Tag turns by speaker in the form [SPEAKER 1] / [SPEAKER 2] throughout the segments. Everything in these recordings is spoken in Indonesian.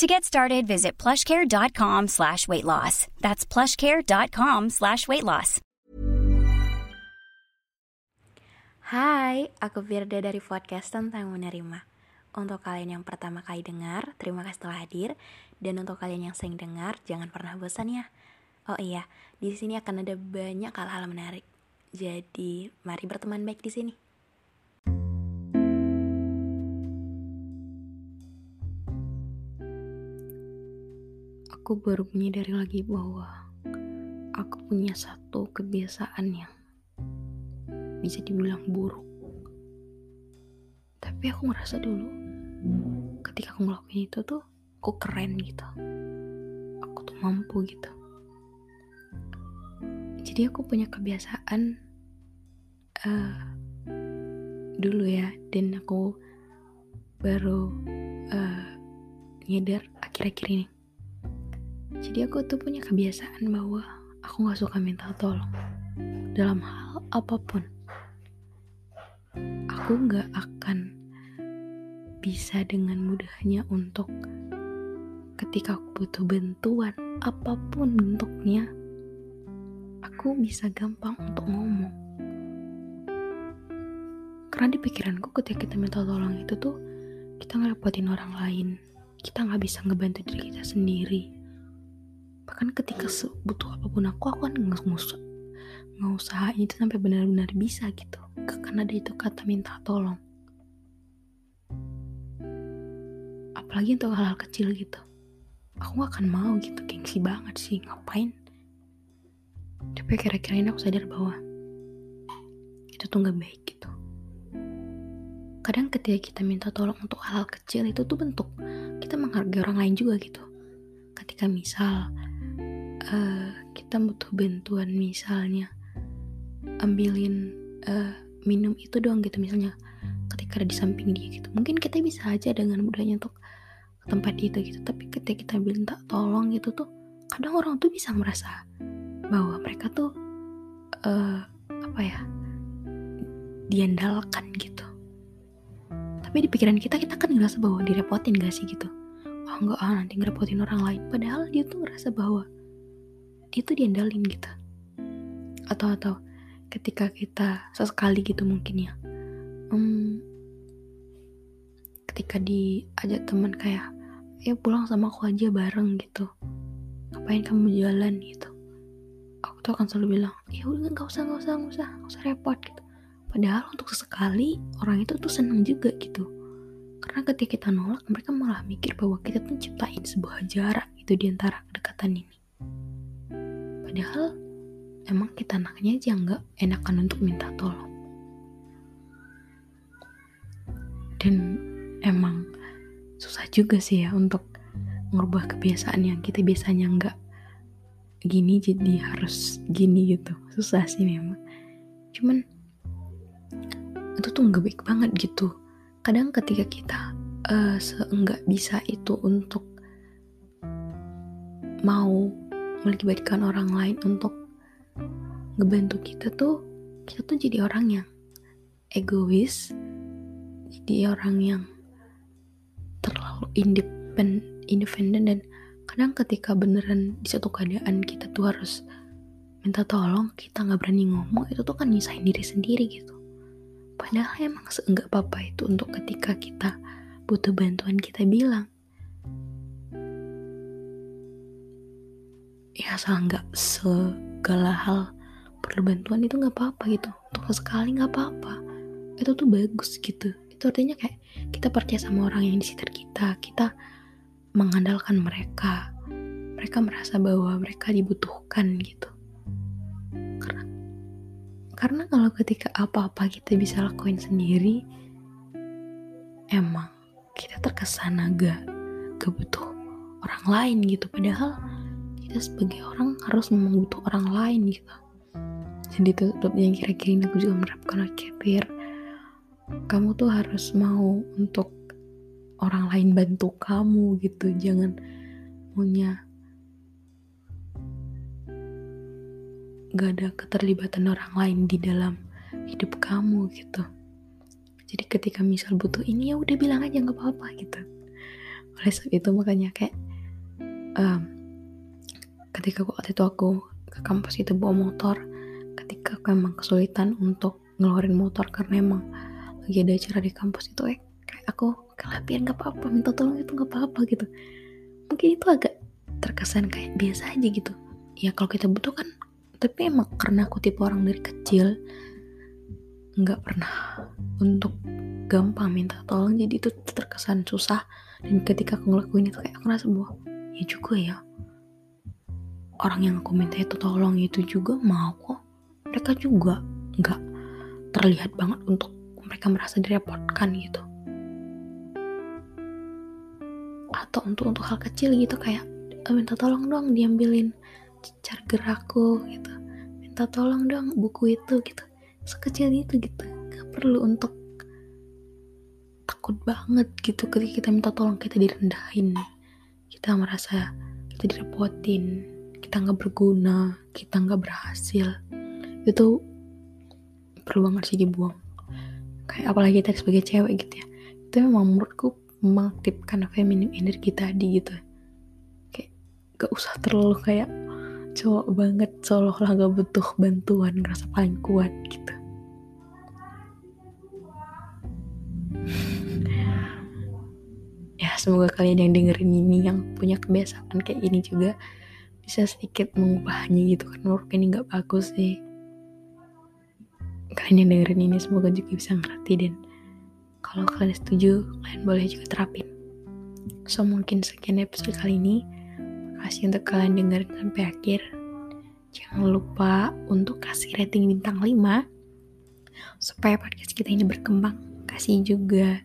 [SPEAKER 1] To get started, visit plushcare.com slash weight loss. That's plushcare.com slash weight loss.
[SPEAKER 2] Hai, aku Firda dari podcast tentang menerima. Untuk kalian yang pertama kali dengar, terima kasih telah hadir. Dan untuk kalian yang sering dengar, jangan pernah bosan ya. Oh iya, di sini akan ada banyak hal-hal menarik. Jadi, mari berteman baik di sini. Aku baru menyadari lagi bahwa aku punya satu kebiasaan yang bisa dibilang buruk. Tapi aku ngerasa dulu ketika aku ngelakuin itu tuh aku keren gitu. Aku tuh mampu gitu jadi aku punya kebiasaan uh, dulu ya dan aku baru uh, nyadar akhir-akhir ini jadi aku tuh punya kebiasaan bahwa aku gak suka minta tolong dalam hal apa pun aku gak akan bisa dengan mudahnya untuk ketika aku butuh bantuan apa pun bentuknya aku bisa gampang untuk ngomong. Karena di pikiranku ketika kita minta tolong itu tuh kita ngerepotin orang lain, kita nggak bisa ngebantu diri kita sendiri. Bahkan ketika butuh apa pun aku, aku kan nggak ngusut, nggak usaha itu sampai benar-benar bisa gitu. Karena ada itu kata minta tolong. Apalagi untuk hal-hal kecil gitu. Aku gak akan mau gitu, gengsi banget sih, ngapain tapi kira-kira ini aku sadar bahwa itu tuh gak baik gitu kadang ketika kita minta tolong untuk hal-hal kecil itu tuh bentuk kita menghargai orang lain juga gitu ketika misal uh, kita butuh bantuan misalnya ambilin uh, minum itu doang gitu misalnya ketika ada di samping dia gitu. Mungkin kita bisa aja dengan mudahnya untuk ke tempat itu gitu. Tapi ketika kita minta tolong gitu tuh kadang orang tuh bisa merasa bahwa mereka tuh uh, apa ya diandalkan gitu. Tapi di pikiran kita kita kan ngerasa bahwa direpotin gak sih gitu? Oh enggak ah nanti ngerepotin orang lain. Padahal dia tuh ngerasa bahwa dia tuh diandalin gitu. Atau atau ketika kita sesekali gitu mungkin ya. Um, ketika diajak teman kayak ya pulang sama aku aja bareng gitu. Ngapain kamu jalan? gitu. Tuh akan selalu bilang ya udah nggak usah nggak usah nggak usah nggak usah repot gitu. Padahal untuk sesekali orang itu tuh seneng juga gitu. Karena ketika kita nolak mereka malah mikir bahwa kita tuh ciptain sebuah jarak itu di antara kedekatan ini padahal emang kita anaknya aja nggak enakan untuk minta tolong. Dan emang susah juga sih ya untuk ngubah kebiasaan yang kita biasanya nggak gini jadi harus gini gitu. Susah sih memang. Cuman itu tuh nggak baik banget gitu. Kadang ketika kita uh, seenggak bisa itu untuk mau melibatkan orang lain untuk ngebantu kita tuh kita tuh jadi orang yang egois jadi orang yang terlalu independen dan kadang ketika beneran di satu keadaan kita tuh harus minta tolong kita nggak berani ngomong itu tuh kan nyisain diri sendiri gitu. Padahal emang seenggak apa-apa itu untuk ketika kita butuh bantuan kita bilang ya asal nggak segala hal perlu bantuan itu nggak apa-apa gitu untuk sekali nggak apa-apa itu tuh bagus gitu itu artinya kayak kita percaya sama orang yang di sekitar kita kita mengandalkan mereka. Mereka merasa bahwa mereka dibutuhkan gitu. Karena, karena kalau ketika apa-apa kita bisa lakuin sendiri, emang kita terkesan agak kebutuh orang lain gitu. Padahal kita sebagai orang harus memang butuh orang lain gitu. yang ditutup yang kira-kira ini aku juga menerapkan oke Pir. Kamu tuh harus mau untuk orang lain bantu kamu gitu. Jangan punya gak ada keterlibatan orang lain di dalam hidup kamu gitu. Jadi ketika misal butuh ini ya udah bilang aja nggak apa-apa gitu. Oleh sebab itu makanya kayak um, ketika waktu itu aku ke kampus itu bawa motor ketika aku emang kesulitan untuk ngeluarin motor karena emang lagi ada acara di kampus itu eh kayak aku kelapian nggak apa-apa minta tolong itu nggak apa-apa gitu. Mungkin itu agak terkesan kayak biasa aja gitu. Ya kalau kita butuh kan tapi emang karena aku tipe orang dari kecil nggak pernah untuk gampang minta tolong jadi itu terkesan susah. Dan ketika aku ngelakuin itu kayak aku rasa bahwa ya juga ya orang yang aku minta itu tolong itu juga mau kok. Mereka juga nggak terlihat banget untuk mereka merasa direpotkan gitu. Atau untuk untuk hal kecil gitu kayak e, minta tolong dong diambilin charger aku gitu. Minta tolong dong buku itu gitu. Sekecil itu gitu. Gak perlu untuk takut banget gitu ketika kita minta tolong kita direndahin. Kita merasa kita direpotin kita nggak berguna kita nggak berhasil. Itu perlu banget sih dibuang. Kayak apalagi kita sebagai cewek gitu ya. Itu memang menurutku mengaktifkan feminim energi tadi gitu. Kayak gak usah terlalu kayak cowok banget seolah-olah gak butuh bantuan ngerasa paling kuat gitu. Semoga kalian yang dengerin ini yang punya kebiasaan kayak ini juga bisa sedikit mengubahnya gitu kan. Menurut ini nggak bagus sih. Kalian yang dengerin ini semoga juga bisa ngerti dan kalau kalian setuju kalian boleh juga terapin. So mungkin sekian episode kali ini. Kasih untuk kalian dengerin sampai akhir. Jangan lupa untuk kasih rating bintang 5 supaya podcast kita ini berkembang. Kasih juga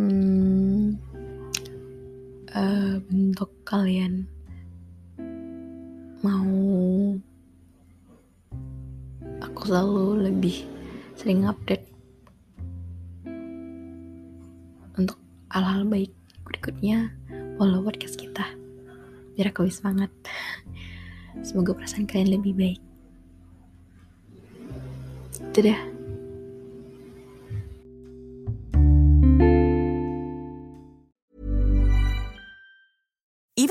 [SPEAKER 2] hmm, uh, bentuk kalian mau. Aku selalu lebih sering update untuk hal-hal baik berikutnya follow podcast kita biar aku bisa semangat. Semoga perasaan kalian lebih baik. Dadah